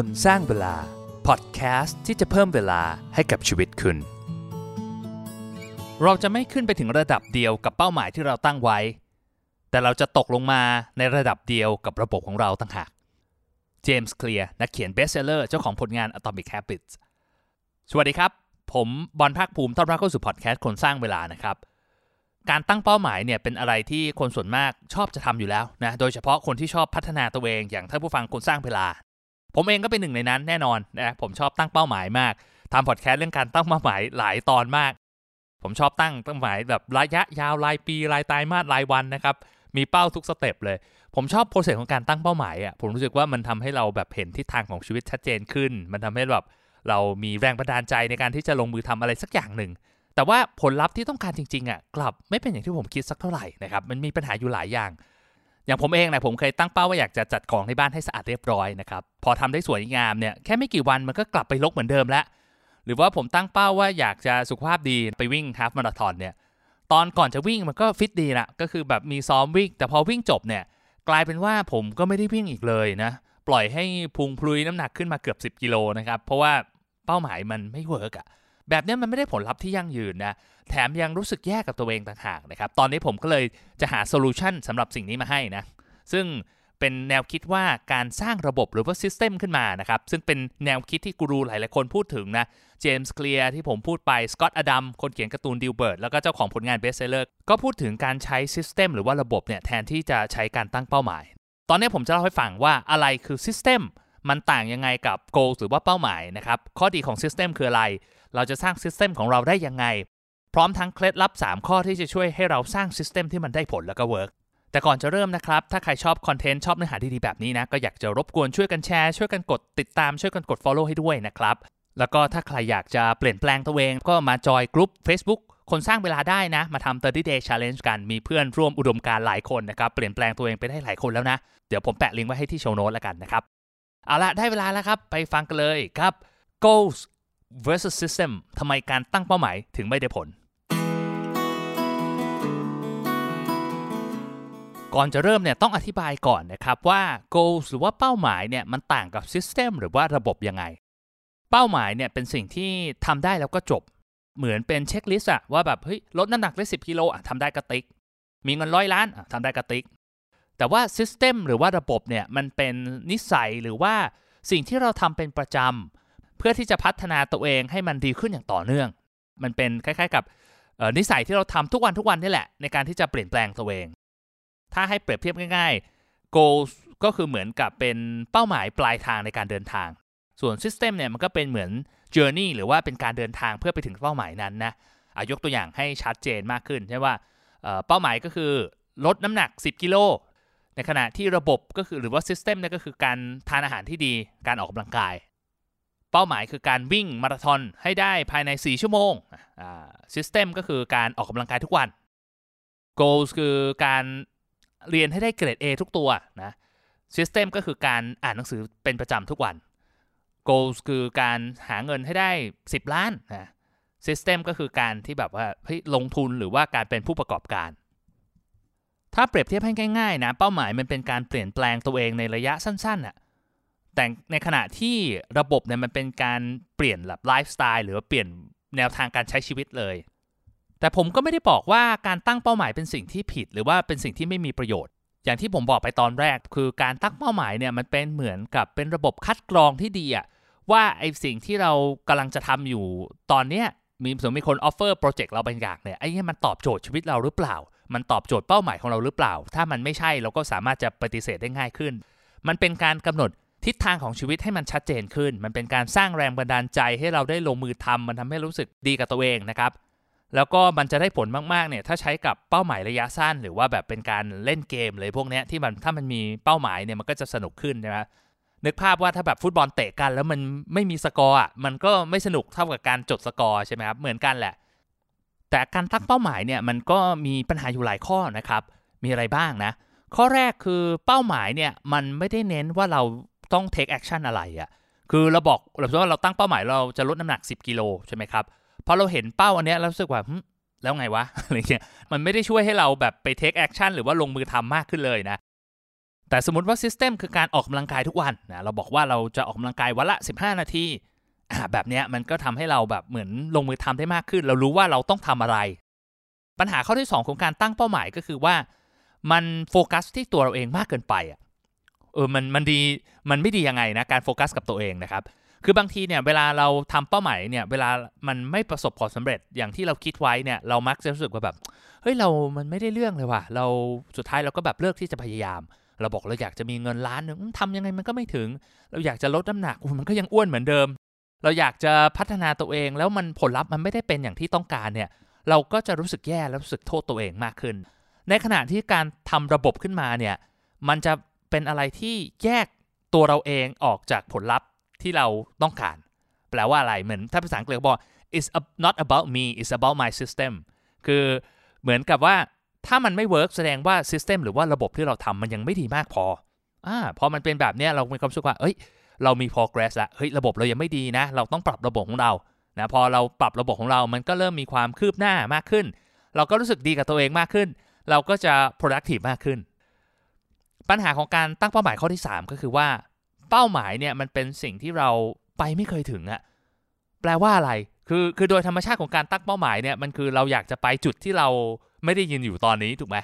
คนสร้างเวลา พอดแคสต์ที่จะเพิ่มเวลาให้กับชีวิตคุณ เราจะไม่ขึ้นไปถึงระดับเดียวกับเป้าหมายที่เราตั้งไว้ แต่เราจะตกลงมาในระดับเดียวกับระบบของเราต่างหากเจมส์เคลียร์นักเขียน best seller เจ้าของผลงาน Atomic Habits สวัสดีครับ ผมบอลภาคภูมิต้อนรับเข้าสู่พอดแคสต์คนสร้างเวลานะครับการตั้งเป้าหมายเนี่ยเป็นอะไรที่คนส่วนมากชอบจะทำอยู่แล้วนะ โดยเฉพาะคนที่ชอบพัฒนาตัวเองอย่างท่านผู้ฟังคนสร้างเวลา ผมเองก็เป็นหนึ่งในนั้นแน่นอนนะผมชอบตั้งเป้าหมายมากทำพอดแคสต์เรื่องการตั้งเป้าหมายหลายตอนมาก ผมชอบตั้งเป้าหมายแบบระยะยาวรายปีรายไตรมาสรายวันนะครับมีเป้าทุก step เลย ผมชอบ process ของการตั้งเป้าหมายอะผมรู้สึกว่ามันทำให้เราแบบเห็นทิศทางของชีวิตชัดเจนขึ้น มันทำให้แบบเรามีแรงบันดาลใจในการที่จะลงมือทำอะไรสักอย่างหนึ่ง แต่ว่าผลลัพธ์ที่ต้องการจริงๆอะกลับไม่เป็นอย่างที่ผมคิดสักเท่าไหร่นะครับมันมีปัญหาอยู่หลายอย่าง อย่างผมเองนะผมเคยตั้งเป้าว่าอยากจะจัดของในบ้านให้สะอาดเรียบร้อยนะครับพอทำได้สวยงามเนี่ยแค่ไม่กี่วันมันก็กลับไปรกเหมือนเดิมแล้วหรือว่าผมตั้งเป้าว่าอยากจะสุขภาพดีไปวิ่ง half marathon เนี่ยตอนก่อนจะวิ่งมันก็ฟิตดีละก็คือแบบมีซ้อมวิ่ง แต่พอวิ่งจบเนี่ยกลายเป็นว่าผมก็ไม่ได้วิ่งอีกเลยนะปล่อยให้พุงพลุ้ยน้ำหนักขึ้นมาเกือบ 10 กิโลนะครับเพราะว่าเป้าหมายมันไม่ work อะ แบบนี้มันไม่ได้ผลลัพธ์ที่ยั่งยืนนะแถมยังรู้สึกแย่กับตัวเองต่างหากนะครับตอนนี้ผมก็เลยจะหา solution สำหรับสิ่งนี้มาให้นะซึ่งเป็นแนวคิดว่าการสร้างระบบหรือว่า system ขึ้นมานะครับซึ่งเป็นแนวคิดที่กูรูหลายๆคนพูดถึงนะเจมส์เคลียร์ที่ผมพูดไปสกอตต์อดัมคนเขียนการ์ตูน Dilbert แล้วก็เจ้าของผลงาน best seller ก็พูดถึงการใช้ system หรือว่าระบบเนี่ยแทนที่จะใช้การตั้งเป้าหมาย ตอนนี้ผมจะเล่าให้ฟังว่าอะไรคือ system มันต่างยังไงกับ goal หรือว่าเป้าหมายนะครับข้อดีของ system คืออะไร เราจะสร้าง system ของเราได้ยังไง พร้อมทั้งเคล็ดลับ 3 ข้อที่จะช่วยให้เราสร้าง system ที่มันได้ผลแล้วก็ work แต่ก่อนจะเริ่มนะครับ ถ้าใครชอบ content ชอบเนื้อหาดีๆแบบนี้นะ ก็อยากจะรบกวนช่วยกันแชร์ ช่วยกันกดติดตามช่วยกันกด Follow ให้ด้วยนะครับ แล้วก็ถ้าใครอยากจะเปลี่ยนแปลงตัวเอง ก็มาจอยกลุ่ม Facebook คนสร้างเวลาได้นะ มาทำ30 day challenge กัน มีเพื่อนร่วมอุดมการณ์หลายคนนะครับ เปลี่ยนแปลงตัวเองไปได้หลายคนแล้วนะ เดี๋ยวผมแปะลิงก์ไว้ให้ที่ show note แล้วกันนะครับ เอาละได้เวลาแล้วครับ ไปฟังกันเลยครับ goals versus system ทำไมการตั้งเป้าหมายถึงไม่ได้ผล ก่อนจะเริ่มเนี่ยต้องอธิบายก่อนนะครับว่า goals หรือว่าเป้าหมายเนี่ยมันต่างกับ system หรือว่าระบบยังไง เป้าหมายเนี่ยเป็นสิ่งที่ทำได้แล้วก็จบ เหมือนเป็นเช็คลิสต์อะว่าแบบเฮ้ยลดน้ำหนักได้10กิโลอะทำได้กระติก มีเงินร้อยล้านอะทำได้กระติก แต่ว่า system หรือว่าระบบเนี่ยมันเป็นนิสัยหรือว่าสิ่งที่เราทำเป็นประจำ เพื่อที่จะพัฒนาตัวเองให้มันดีขึ้นอย่างต่อเนื่อง มันเป็นคล้าย ๆ กับนิสัยที่เราทำทุกวันทุกวันนี่แหละ ในการที่จะเปลี่ยนแปลงตัวเอง ถ้าให้เปรียบเทียบง่ายๆ goals ก็คือเหมือนกับเป็นเป้าหมายปลายทางในการเดินทาง ส่วน system เนี่ยมันก็เป็นเหมือน journey หรือว่าเป็นการเดินทางเพื่อไปถึงเป้าหมายนั้นนะยกตัวอย่างให้ชัดเจนมากขึ้นใช่ว่าเป้าหมายก็คือลดน้ำหนัก 10 กิโล ในขณะที่ระบบก็คือหรือว่า system เนี่ยก็คือการทานอาหารที่ดี การออกกำลังกาย เป้าหมายคือการวิ่งมาราธอนให้ได้ภายใน 4 ชั่วโมง system ก็คือการออกกำลังกายทุกวัน goals คือการเรียนให้ได้เกรด A ทุกตัวนะ system ก็คือการอ่านหนังสือเป็นประจำทุกวัน goals คือการหาเงินให้ได้ 10 ล้านนะ system ก็คือการที่แบบว่าลงทุนหรือว่าการเป็นผู้ประกอบการ ถ้าเปรียบเทียบให้ง่ายๆนะเป้าหมายมันเป็นการเปลี่ยนแปลงตัวเองในระยะสั้นๆน่ะ แต่ในขณะที่ระบบเนี่ยมันเป็นการเปลี่ยนแบบไลฟ์สไตล์หรือว่าเปลี่ยนแนวทางการใช้ชีวิตเลย แต่ผมก็ไม่ได้บอกว่าการตั้งเป้าหมายเป็นสิ่งที่ผิด หรือว่าเป็นสิ่งที่ไม่มีประโยชน์ อย่างที่ผมบอกไปตอนแรก คือการตั้งเป้าหมายเนี่ยมันเป็นเหมือนกับเป็นระบบคัดกรองที่ดีอะว่าไอสิ่งที่เรากำลังจะทำอยู่ตอนเนี้ยมีสมมติมีคน offer project เราบางอย่างเนี่ยไอ้นี่มันตอบโจทย์ชีวิตเราหรือเปล่า มันตอบโจทย์เป้าหมายของเราหรือเปล่า ถ้ามันไม่ใช่เราก็สามารถจะปฏิเสธได้ง่ายขึ้น มันเป็นการกำหนด ทิศทางของชีวิตให้มันชัดเจนขึ้น มันเป็นการสร้างแรงบันดาลใจให้เราได้ลงมือทำมันทำให้รู้สึกดีกับตัวเองนะครับ แล้วก็มันจะได้ผลมากๆเนี่ยถ้าใช้กับเป้าหมายระยะสั้น หรือว่าแบบเป็นการเล่นเกมเลยพวกนี้ที่มันถ้ามันมีเป้าหมายเนี่ยมันก็จะสนุกขึ้นนะครับนึกภาพว่าถ้าแบบฟุตบอลเตะกัน แล้วมันไม่มีสกอร์อะมันก็ไม่สนุกเท่ากับการจดสกอร์ใช่ไหมครับเหมือนกันแหละ แต่การตั้งเป้าหมายเนี่ยมันก็มีปัญหาอยู่หลายข้อนะครับ มีอะไรบ้างนะ ข้อแรกคือเป้าหมายเนี่ยมันไม่ได้เน้นว่าเรา ต้อง take action อะไรอะ่ะคือเราบอกเราสมมติว่าเราตั้งเป้าหมายเราจะลดน้ำหนัก 10 กิโลใช่ไหมครับพอเราเห็นเป้าอันเนี้ยเราสึกว่าแล้วไงวะอะไรเงี้ยมันไม่ได้ช่วยให้เราแบบไป take action หรือว่าลงมือทำมากขึ้นเลยนะแต่สมมติว่า system คือการออกกำลังกายทุกวันนะเราบอกว่าเราจะออกกำลังกายวันละ 15 นาทีแบบเนี้ยมันก็ทำให้เราแบบเหมือนลงมือทำได้มากขึ้น เรารู้ว่าเราต้องทำอะไร ปัญหาข้อที่ 2 ของการตั้งเป้าหมายก็คือว่า มันโฟกัสที่ตัวเราเองมากเกินไปอะ ออมันมันดีมันไม่ดียังไงนะการโฟกัสกับตัวเองนะครับ คือบางทีเนี่ยเวลาเราทำเป้าหมายเนี่ยเวลามันไม่ประสบผลสำเร็จอย่างที่เราคิดไว้เนี่ยเรามักจะรู้สึกว่าแบบเฮ้ยเรามันไม่ได้เรื่องเลยว่ะเราสุดท้ายเราก็แบบเลิกที่จะพยายาม เราบอกเราอยากจะมีเงินล้านหนึ่งทำยังไงมันก็ไม่ถึง เราอยากจะลดน้ำหนักมันก็ยังอ้วนเหมือนเดิม เราอยากจะพัฒนาตัวเองแล้วมันผลลัพธ์มันไม่ได้เป็นอย่างที่ต้องการเนี่ยเราก็จะรู้สึกแย่แล้วรู้สึกโทษตัวเองมากขึ้น ในขณะที่การทำระบบขึ้นมาเนี่ยมันจะ เป็นอะไรที่แยกตัวเราเองออกจากผลลัพธ์ที่เราต้องการ แปลว่าอะไรเหมือนถ้าภาษาอังกฤษบอก it's not about me it's about my system คือเหมือนกับว่าถ้ามันไม่เวิร์กแสดงว่า system หรือว่าระบบที่เราทำมันยังไม่ดีมากพออ่าพอมันเป็นแบบนี้เรามีความรู้สึกว่าเอ้ยเรามี progress ละเฮ้ยระบบเรายังไม่ดีนะ เราต้องปรับระบบของเรานะพอเราปรับระบบของเรามันก็เริ่มมีความคืบหน้ามากขึ้น เราก็รู้สึกดีกับตัวเองมากขึ้น เราก็จะ productive มากขึ้น ปัญหาของการตั้งเป้าหมายข้อที่ 3 ก็คือว่า เป้าหมายเนี่ยมันเป็นสิ่งที่เราไปไม่เคยถึงอะแปลว่าอะไร คือคือโดยธรรมชาติของการตั้งเป้าหมายเนี่ยมันคือเราอยากจะไปจุดที่เราไม่ได้ยินอยู่ตอนนี้ถูกไหม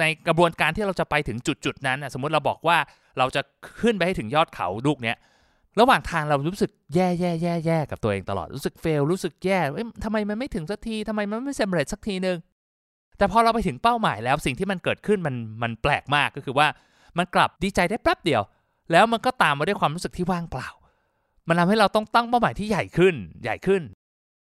ในกระบวนการที่เราจะไปถึงจุดจุดนั้นสมมติเราบอกว่าเราจะขึ้นไปให้ถึงยอดเขาลูกเนี้ยระหว่างทางเรารู้สึกแย่แย่แย่แย่กับตัวเองตลอดรู้สึกเฟลรู้สึกแย่เอ้ยทำไมมันไม่ถึงสักทีทำไมมันไม่สำเร็จสักทีหนึ่ง แต่พอเราไปถึงเป้าหมายแล้วสิ่งที่มันเกิดขึ้นมันมันแปลกมากก็คือว่ามันกลับดีใจได้แป๊บเดียว แล้วมันก็ตามมาด้วยความรู้สึกที่ว่างเปล่า มันทำให้เราต้องตั้งเป้าหมายที่ใหญ่ขึ้นใหญ่ขึ้น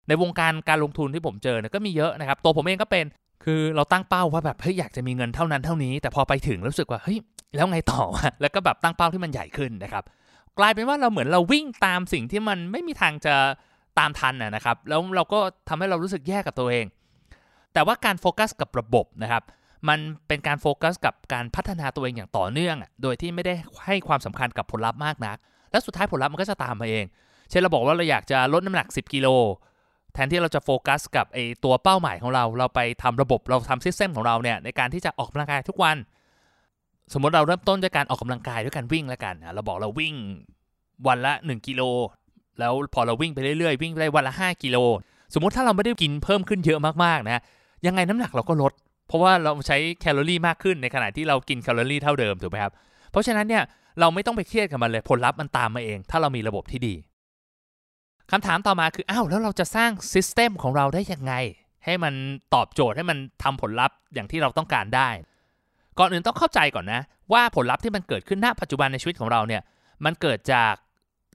ในวงการการลงทุนที่ผมเจอเนี่ยก็มีเยอะนะครับ ตัวผมเองก็เป็นคือเราตั้งเป้าว่าแบบเฮ้ยอยากจะมีเงินเท่านั้นเท่านี้ แต่พอไปถึงรู้สึกว่าเฮ้ยแล้วไงต่อแล้วก็แบบตั้งเป้าที่มันใหญ่ขึ้นนะครับ กลายเป็นว่าเราเหมือนเราวิ่งตามสิ่งที่มันไม่มีทางจะตามทันนะครับแล้วเราก็ทำให้เรารู้สึกแย่กับตัวเอง แต่ว่าการโฟกัสกับระบบนะครับมันเป็นการโฟกัสกับการพัฒนาตัวเองอย่างต่อเนื่อง โดยที่ไม่ได้ให้ความสำคัญกับผลลัพธ์มากนัก และสุดท้ายผลลัพธ์มันก็จะตามมาเอง เช่นเราบอกว่าเราอยากจะลดน้ำหนัก 10 กิโล แทนที่เราจะโฟกัสกับไอตัวเป้าหมายของเรา เราไปทำระบบเราทำ system ของเราเนี่ยในการที่จะออกกำลังกายทุกวัน สมมติเราเริ่มต้นด้วยการออกกำลังกายด้วยการวิ่งแล้วกัน เราบอกเราวิ่งวันละ 1 กิโล แล้วพอเราวิ่งไปเรื่อยๆ วิ่งได้วันละ 5 กิโล สมมติถ้าเราไม่ได้กินเพิ่มขึ้นเยอะมากๆนะ ยังไงน้ำหนักเราก็ลด เพราะว่าเราใช้แคลอรี่มากขึ้นในขณะที่เรากินแคลอรี่เท่าเดิมถูกไหมครับ เพราะฉะนั้นเนี่ยเราไม่ต้องไปเครียดกับมันเลยผลลัพธ์มันตามมาเอง ถ้าเรามีระบบที่ดีคำถามต่อมาคืออ้าวแล้วเราจะสร้างซิสเต็มของเราได้ยังไง ให้มันตอบโจทย์ให้มันทำผลลัพธ์อย่างที่เราต้องการได้ ก่อนอื่นต้องเข้าใจก่อนนะ ว่าผลลัพธ์ที่มันเกิดขึ้นณปัจจุบันในชีวิตของเราเนี่ยมันเกิดจาก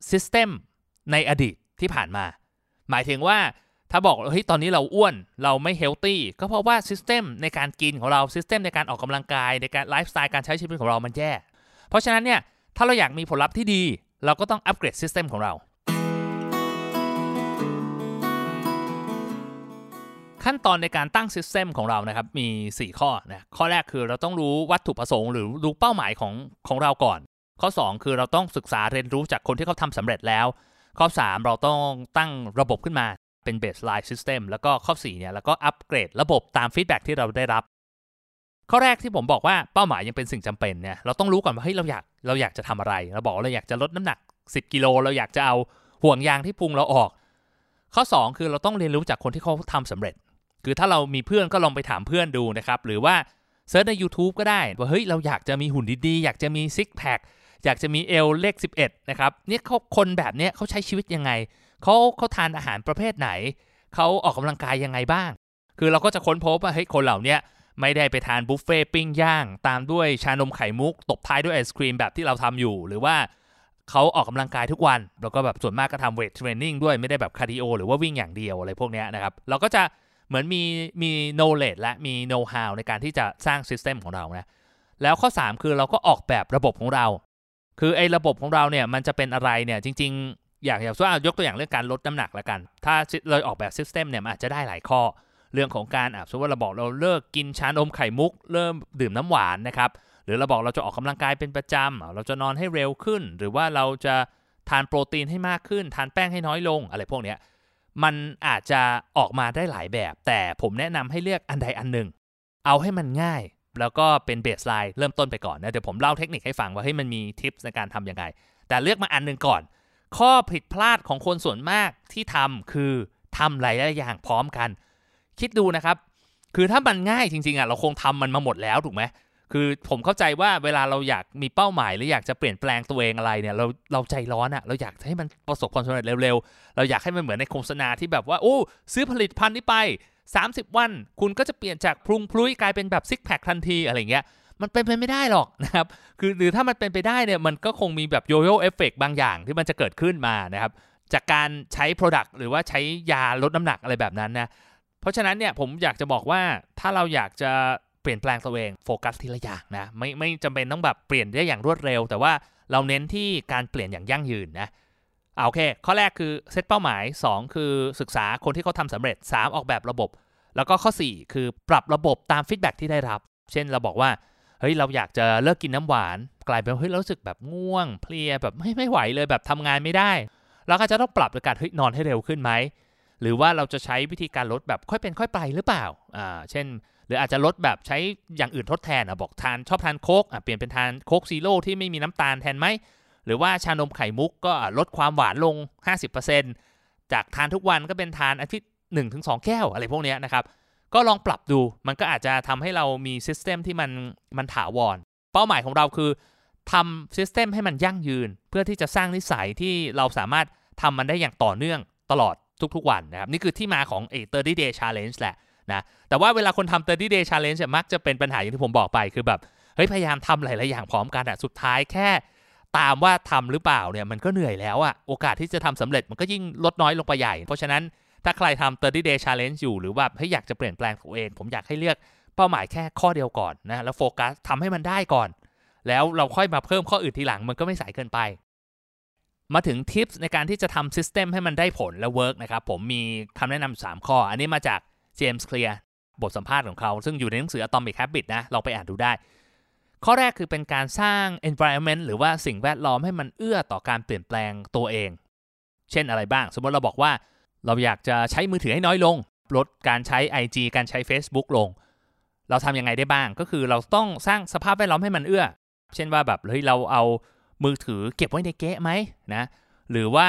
system ในอดีตที่ผ่านมา หมายถึงว่า ถ้าบอกเฮ้ยตอนนี้เราอ้วนเราไม่ healthy ก็เพราะว่า system ในการกินของเรา system ในการออกกำลังกายในการไลฟ์สไตล์การใช้ชีวิตของเรามันแย่ เพราะฉะนั้นเนี่ยถ้าเราอยากมีผลลัพธ์ที่ดี เราก็ต้อง upgrade system ของเรา ขั้นตอนในการตั้ง system ของเรานะครับมี 4 ข้อนะข้อแรกคือเราต้องรู้วัตถุประสงค์หรือรู้เป้าหมายของของเราก่อน ข้อ 2 คือเราต้องศึกษาเรียนรู้จากคนที่เขาทำสำเร็จแล้ว ข้อ 3 เราต้องตั้งระบบขึ้นมา เป็น baseline system แล้วก็ข้อ4เนี่ยแล้วก็อัปเกรดระบบตาม feedback ที่เราได้รับ ข้อแรกที่ผมบอกว่าเป้าหมายยังเป็นสิ่งจำเป็นเนี่ยเราต้องรู้ก่อนว่าเฮ้ยเราอยากเราอยากจะทำอะไร เราบอกเราอยากจะลดน้ำหนัก 10 กิโล เราอยากจะเอาห่วงยางที่พุงเราออก ข้อ 2 คือเราต้องเรียนรู้จากคนที่เขาทำสำเร็จ คือถ้าเรามีเพื่อนก็ลองไปถามเพื่อนดูนะครับหรือว่าsearch ใน YouTube ก็ได้ว่าเฮ้ยเราอยากจะมีหุ่นดีๆ อยากจะมี six pack อยากจะมีเอวเลข 11 นะครับเนี่ยเขาคนแบบเนี้ยเขาใช้ชีวิตยังไง เขาเขาทานอาหารประเภทไหน เขาออกกำลังกายยังไงบ้าง คือเราก็จะค้นพบว่าเฮ้ยคนเหล่านี้ไม่ได้ไปทานบุฟเฟ่ปิ้งย่าง ตามด้วยชานมไข่มุก ตบท้ายด้วยไอศครีมแบบที่เราทำอยู่ หรือว่าเขาออกกำลังกายทุกวัน แล้วก็แบบส่วนมากก็ทำ weight training ด้วยไม่ได้แบบ cardio หรือว่าวิ่งอย่างเดียวอะไรพวกนี้นะครับเราก็จะเหมือนมีมี knowledge และมี know how ในการที่จะสร้าง system ของเรานะแล้วข้อ 3 คือเราก็ออกแบบระบบของเรา คือไอ้ระบบของเราเนี่ยมันจะเป็นอะไรเนี่ยจริง อย่างอย่างว่ายกตัวอย่างเรื่องการลดน้ำหนักล้วกัน ถ้าเราออกแบบซิสเต็มเนี่ยอาจจะได้หลายข้อ เรื่องของการอะสมมติว่าเราบอกเราเลิกกินชานมไข่มุก เริ่มดื่มน้ำหวานนะครับ หรือเราบอกเราจะออกกำลังกายเป็นประจำ เราจะนอนให้เร็วขึ้น หรือว่าเราจะทานโปรตีนให้มากขึ้น ทานแป้งให้น้อยลง อะไรพวกนี้มันอาจจะออกมาได้หลายแบบ แต่ผมแนะนำให้เลือกอันใดอันหนึ่ง เอาให้มันง่าย แล้วก็เป็นเบสไลน์เริ่มต้นไปก่อนนะ เดี๋ยวผมเล่าเทคนิคให้ฟังว่าเฮ้ยมันมีทิปในการทำยังไง แต่เลือกมาอันหนึ่งก่อน ข้อผิดพลาดของคนส่วนมากที่ทำคือทำหลายๆอย่างพร้อมกัน คิดดูนะครับ คือถ้ามันง่ายจริงๆอะเราคงทำมันมาหมดแล้วถูกไหมคือผมเข้าใจว่าเวลาเราอยากมีเป้าหมายหรืออยากจะเปลี่ยนแปลงตัวเองอะไรเนี่ยเราเราใจร้อนอะ่ะเราอยากให้มันประสบความสำเร็จเร็วๆ เราอยากให้มันเหมือนในโฆษณาที่แบบว่าโอ้ซื้อผลิตภัณฑ์นี้ไป 30 วัน คุณก็จะเปลี่ยนจากพุงพลุ้ยกลายเป็นแบบ six pack ทันทีอะไรเงี้ย มันเป็นไปไม่ได้หรอกนะครับคือหรือถ้ามันเป็นไปได้เนี่ยมันก็คงมีแบบ yoyo effect บางอย่างที่มันจะเกิดขึ้นมานะครับจากการใช้ Product หรือว่าใช้ยาลดน้ำหนักอะไรแบบนั้นนะเพราะฉะนั้นเนี่ยผมอยากจะบอกว่าถ้าเราอยากจะเปลี่ยนแปลงตัวเองโฟกัสทีละอย่างนะไม่ไม่จำเป็นต้องแบบเปลี่ยนได้อย่างรวดเร็ว แต่ว่าเราเน้นที่การเปลี่ยนอย่างยั่งยืนนะเอาโอเค ข้อแรกคือเซตเป้าหมาย 2 คือศึกษาคนที่เขาทำสำเร็จ 3 ออกแบบระบบ แล้วก็ข้อ 4 คือปรับระบบตามฟีดแบ็ที่ได้รับ เช่นเราบอกว่า เฮ้ยเราอยากจะเลิกกินน้ำหวาน กลายเป็นเฮ้ยเรารู้สึกแบบง่วง เพลียแบบไม่ไม่ไหวเลยแบบทำงานไม่ได้ เราก็จะต้องปรับโดยการเฮ้ยนอนให้เร็วขึ้นไหมหรือว่าเราจะใช้วิธีการลดแบบค่อยเป็นค่อยไปหรือเปล่าอ่าเช่น หรืออาจจะลดแบบใช้อย่างอื่นทดแทนอะบอกทานชอบทานโค้กอะเปลี่ยนเป็นทานโค้ก Zero ที่ไม่มีน้ำตาลแทนไหมหรือว่าชานมไข่มุกก็ลดความหวานลง 50%จากทานทุกวันก็เป็นทานอาทิตย์1-2 แก้วอะไรพวกนี้นะครับ ก็ลองปรับดู มันก็อาจจะทำให้เรามี system ที่มันมันถาวร เป้าหมายของเราคือทำ system ให้มันยั่งยืน เพื่อที่จะสร้างนิสัยที่เราสามารถทำมันได้อย่างต่อเนื่องตลอดทุกๆวันนะครับ นี่คือที่มาของไอ้30 day challenge แหละนะแต่ว่าเวลาคนทำ30 day challenge มักจะเป็นปัญหาอย่างที่ผมบอกไปคือแบบเฮ้ยพยายามทำหลายๆอย่างพร้อมกันอะสุดท้ายแค่ตามว่าทำหรือเปล่าเนี่ยมันก็เหนื่อยแล้วอะโอกาสที่จะทำสำเร็จมันก็ยิ่งลดน้อยลงไปใหญ่ เพราะฉะนั้น ถ้าใครทำ30 day challenge อยู่หรือว่าให้อยากจะเปลี่ยนแปลงตัวเอง ผมอยากให้เลือกเป้าหมายแค่ข้อเดียวก่อนนะแล้วโฟกัสทำให้มันได้ก่อน แล้วเราค่อยมาเพิ่มข้ออื่นทีหลังมันก็ไม่สายเกินไป มาถึงทิปในการที่จะทำ system ให้มันได้ผลและ work นะครับผมมีคำแนะนำ3ข้อ อันนี้มาจากเจมส์เคลียร์บทสัมภาษณ์ของเขา ซึ่งอยู่ในหนังสือ Atomic Habit นะลองไปอ่านดูได้ ข้อแรกคือเป็นการสร้าง environment หรือว่าสิ่งแวดล้อมให้มันเอื้อต่อการเปลี่ยนแปลงตัวเอง เช่นอะไรบ้าง สมมติเราบอกว่า เราอยากจะใช้มือถือให้น้อยลง ลดการใช้ IG การใช้ Facebook ลง เราทำยังไงได้บ้าง ก็คือเราต้องสร้างสภาพแวดล้อมให้มันเอื้อ เช่นว่าแบบเฮ้ยเราเอามือถือเก็บไว้ในเก๊ะไหมนะหรือว่า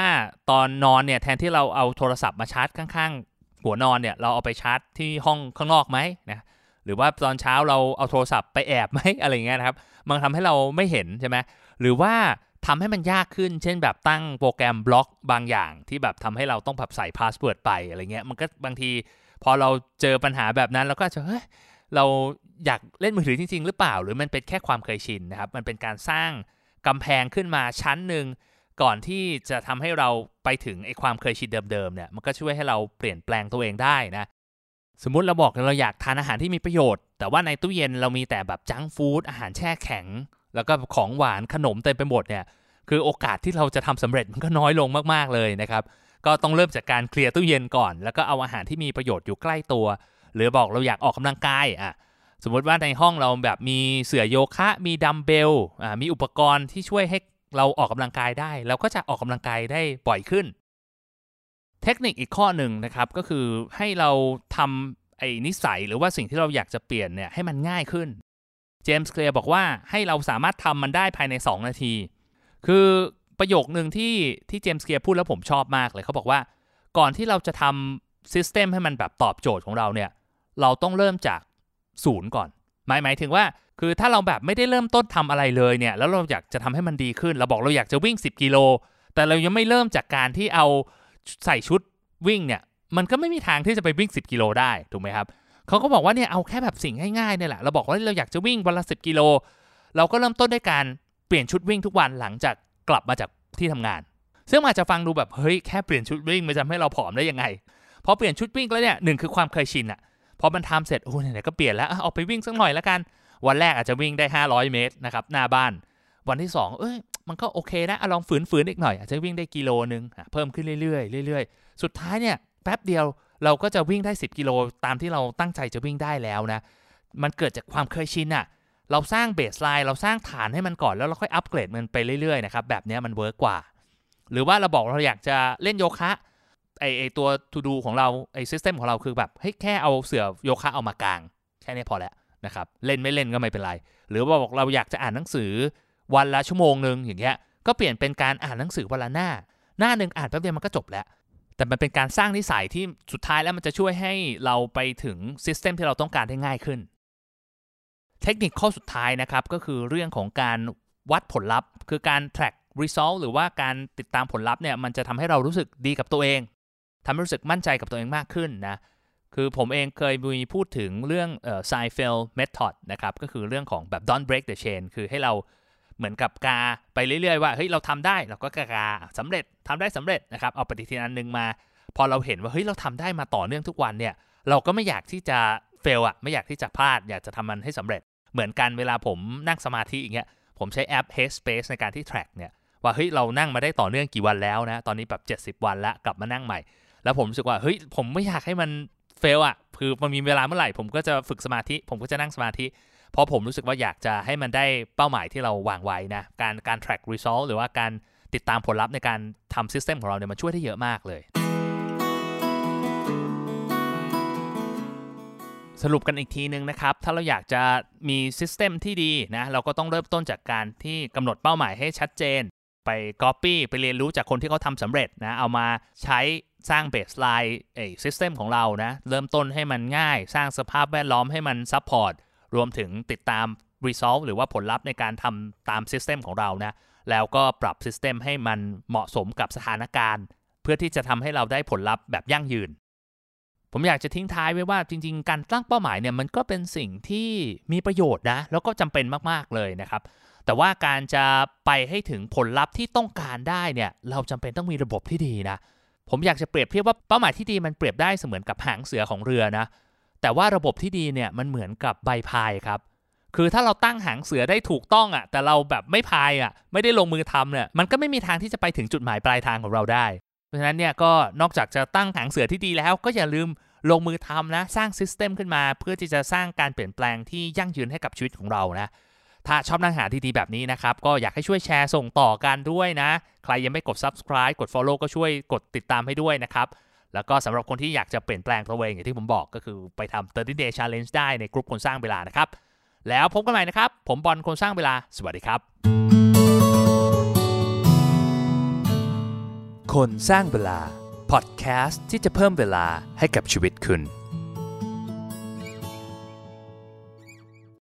ตอนนอนเนี่ยแทนที่เราเอาโทรศัพท์มาชาร์จข้างๆ หัวนอนเนี่ยเราเอาไปชาร์จที่ห้องข้างนอกไหมนะหรือว่าตอนเช้าเราเอาโทรศัพท์ไปแอบไหมอะไรเงี้ยนะครับมันทำให้เราไม่เห็นใช่ไหมหรือว่า ทำให้มันยากขึ้น เช่นแบบตั้งโปรแกรมบล็อกบางอย่าง ที่แบบทำให้เราต้องแบบใส่ password ไปอะไรเงี้ย มันก็บางทีพอเราเจอปัญหาแบบนั้นเราก็จะเฮ้ยเราอยากเล่นมือถือจริง ๆ หรือเปล่า หรือมันเป็นแค่ความเคยชินนะครับ มันเป็นการสร้างกำแพงขึ้นมาชั้นหนึ่งก่อนที่จะทำให้เราไปถึงไอ้ความเคยชินเดิมๆเนี่ยมันก็ช่วยให้เราเปลี่ยนแปลงตัวเองได้นะสมมุติเราบอกเราอยากทานอาหารที่มีประโยชน์ แต่ว่าในตู้เย็นเรามีแต่แบบจังฟู้ดอาหารแช่แข็ง แล้วก็ของหวานขนมเต็มไปหมดเนี่ยคือโอกาสที่เราจะทำสำเร็จมันก็น้อยลงมากๆเลยนะครับ ก็ต้องเริ่มจากการเคลียร์ตู้เย็นก่อน แล้วก็เอาอาหารที่มีประโยชน์อยู่ใกล้ตัว หรือบอกเราอยากออกกำลังกายอะสมมติว่าในห้องเราแบบมีเสื่อโยคะ มีดัมเบลอ่ามีอุปกรณ์ที่ช่วยให้เราออกกำลังกายได้เราก็จะออกกำลังกายได้บ่อยขึ้น เทคนิคอีกข้อหนึ่งนะครับก็คือให้เราทำไอ้นิสัยหรือว่าสิ่งที่เราอยากจะเปลี่ยนเนี่ยให้มันง่ายขึ้น จมส์เคลียร์บอกว่าให้เราสามารถทำมันได้ภายใน 2 นาที คือประโยคหนึ่งที่ที่เจมส์เคลียร์พูดแล้วผมชอบมากเลยเขาบอกว่า ก่อนที่เราจะทำซิสเต็มให้มันแบบตอบโจทย์ของเราเนี่ย เราต้องเริ่มจากศูนย์ก่อน หมายหมายถึงว่า คือถ้าเราแบบไม่ได้เริ่มต้นทำอะไรเลยเนี่ย แล้วเราอยากจะทำให้มันดีขึ้น เราบอกเราอยากจะวิ่ง 10 กิโล แต่เรายังไม่เริ่มจากการที่เอาใส่ชุดวิ่งเนี่ย มันก็ไม่มีทางที่จะไปวิ่ง 10 กิโลได้ ถูกไหมครับ เขาก็บอกว่าเนี่ยเอาแค่แบบสิ่งง่ายๆเนี่ยแหละเราบอกว่าเราอยากจะวิ่งวันละ10กิโล เราก็เริ่มต้นด้วยการเปลี่ยนชุดวิ่งทุกวันหลังจากกลับมาจากที่ทำงาน ซึ่งอาจจะฟังดูแบบเฮ้ยแค่เปลี่ยนชุดวิ่งมันจะทำให้เราผอมได้ยังไงพอเปลี่ยนชุดวิ่งแล้วเนี่ยหนึ่งคือความเคยชินอะพอมันทำเสร็จโอ้ไหนๆก็เปลี่ยนแล้วเอาไปวิ่งสักหน่อยแล้วกัน วันแรกอาจจะวิ่งได้ 500 เมตรนะครับหน้าบ้าน วันที่ 2 เอ้ยมันก็โอเคนะลองฝืนๆอีกหน่อยอาจจะวิ่งได้กิโลนึงเพิ่มขึ้นเรื่อยๆเรื่อยๆ สุดท้ายเนี่ยแป๊บเดียว เราก็จะวิ่งได้ 10 กิโลตามที่เราตั้งใจจะวิ่งได้แล้วนะ มันเกิดจากความเคยชินอะเราสร้าง baseline เราสร้างฐานให้มันก่อนแล้วเราค่อยอัปเกรดมันไปเรื่อยๆนะครับแบบนี้มัน work กว่า หรือว่าเราบอกเราอยากจะเล่นโยคะไอไอตัว to do ของเราไอ system ของเราคือแบบให้แค่เอาเสื่อโยคะเอามากาง แค่นี้พอแล้วนะครับเล่นไม่เล่นก็ไม่เป็นไร หรือว่าบอกเราอยากจะอ่านหนังสือวันละชั่วโมงหนึ่งอย่างเงี้ยก็เปลี่ยนเป็นการอ่านหนังสือวันละหน้า หน้าหนึ่งอ่านแป๊บเดียวมันก็จบแล้ว แต่มันเป็นการสร้างนิสัยที่สุดท้ายแล้วมันจะช่วยให้เราไปถึงซิสเต็มที่เราต้องการได้ง่ายขึ้น เทคนิคข้อสุดท้ายนะครับก็คือเรื่องของการวัดผลลัพธ์ คือการ track result หรือว่าการติดตามผลลัพธ์เนี่ยมันจะทำให้เรารู้สึกดีกับตัวเองทำให้รู้สึกมั่นใจกับตัวเองมากขึ้นนะคือผมเองเคยมีพูดถึงเรื่องเอ่อ Seinfeld method นะครับก็คือเรื่องของแบบ don't break the chain คือให้เรา เหมือนกับกาไปเรื่อยๆว่าเฮ้ยเราทำได้เราก็กากาสำเร็จทำได้สำเร็จนะครับเอาปฏิทินอันหนึงมา พอเราเห็นว่าเฮ้ยเราทำได้มาต่อเนื่องทุกวันเนี่ยเราก็ไม่อยากที่จะเฟลอะไม่อยากที่จะพลาด อยากจะทำมันให้สำเร็จ เหมือนกันเวลาผมนั่งสมาธิอย่างเงี้ยผมใช้แอป Headspace ในการที่ track เนี่ยว่าเฮ้ยเรานั่งมาได้ต่อเนื่องกี่วันแล้วนะตอนนี้แบบ 70 วันละกลับมานั่งใหม่ แล้วผมรู้สึกว่าเฮ้ยผมไม่อยากให้มันเฟลอะคือมันมีเวลาเมื่อไหร่ผมก็จะฝึกสมาธิ ผมก็จะนั่งสมาธิ เพราะผมรู้สึกว่าอยากจะให้มันได้เป้าหมายที่เราวางไว้นะ การการ track result หรือว่าการติดตามผลลัพธ์ในการทำ system ของเราเนี่ยมันช่วยได้เยอะมากเลย สรุปกันอีกทีนึงนะครับ ถ้าเราอยากจะมี system ที่ดีนะ เราก็ต้องเริ่มต้นจากการที่กำหนดเป้าหมายให้ชัดเจน ไป copy ไปเรียนรู้จากคนที่เขาทำสำเร็จนะ เอามาใช้สร้างเบสไลน์ไอ้ system ของเรานะ เริ่มต้นให้มันง่าย สร้างสภาพแวดล้อมให้มัน support ร รวมถึงติดตาม result หรือว่าผลลัพธ์ในการทำตาม system ของเรานะ แล้วก็ปรับ system ให้มันเหมาะสมกับสถานการณ์ เพื่อที่จะทำให้เราได้ผลลัพธ์แบบยั่งยืน ผมอยากจะทิ้งท้ายไว้ว่าจริง ๆ การตั้งเป้าหมายเนี่ยมันก็เป็นสิ่งที่มีประโยชน์นะ แล้วก็จำเป็นมากๆเลยนะครับแต่ว่าการจะไปให้ถึงผลลัพธ์ที่ต้องการได้เนี่ยเราจำเป็นต้องมีระบบที่ดีนะ ผมอยากจะเปรียบเทียบว่าเป้าหมายที่ดีมันเปรียบได้เสมือนกับหางเสือของเรือนะ แต่ว่าระบบที่ดีเนี่ยมันเหมือนกับใบพายครับ คือถ้าเราตั้งหางเสือได้ถูกต้องอะ่ะ แต่เราแบบไม่พายอะ่ะ ไม่ได้ลงมือทำเนี่ยมันก็ไม่มีทางที่จะไปถึงจุดหมายปลายทางของเราได้ เพราะฉะนั้นเนี่ยก็นอกจากจะตั้งหางเสือที่ดีแล้ว ก็อย่าลืมลงมือทำนะสร้างซิสเต็มขึ้นมา เพื่อที่จะสร้างการเปลี่ยนแปลงที่ยั่งยืนให้กับชีวิตของเรานะถ้าชอบเนื้อหาดีๆแบบนี้นะครับ ก็อยากให้ช่วยแชร์ส่งต่อกันด้วยนะ ใครยังไม่กด subscribe กด follow ก็ช่วยกดติดตามให้ด้วยนะครับ แล้วก็สำหรับคนที่อยากจะเปลี่ยนแปลงตัวเองอย่างที่ผมบอกก็คือไปทำ30 day challenge ได้ในกลุ่มคนสร้างเวลานะครับ แล้วพบกันใหม่นะครับ ผมบอลคนสร้างเวลา สวัสดีครับ คนสร้างเวลาพอดแคสต์ที่จะเพิ่มเวลาให้กับชีวิตคุณ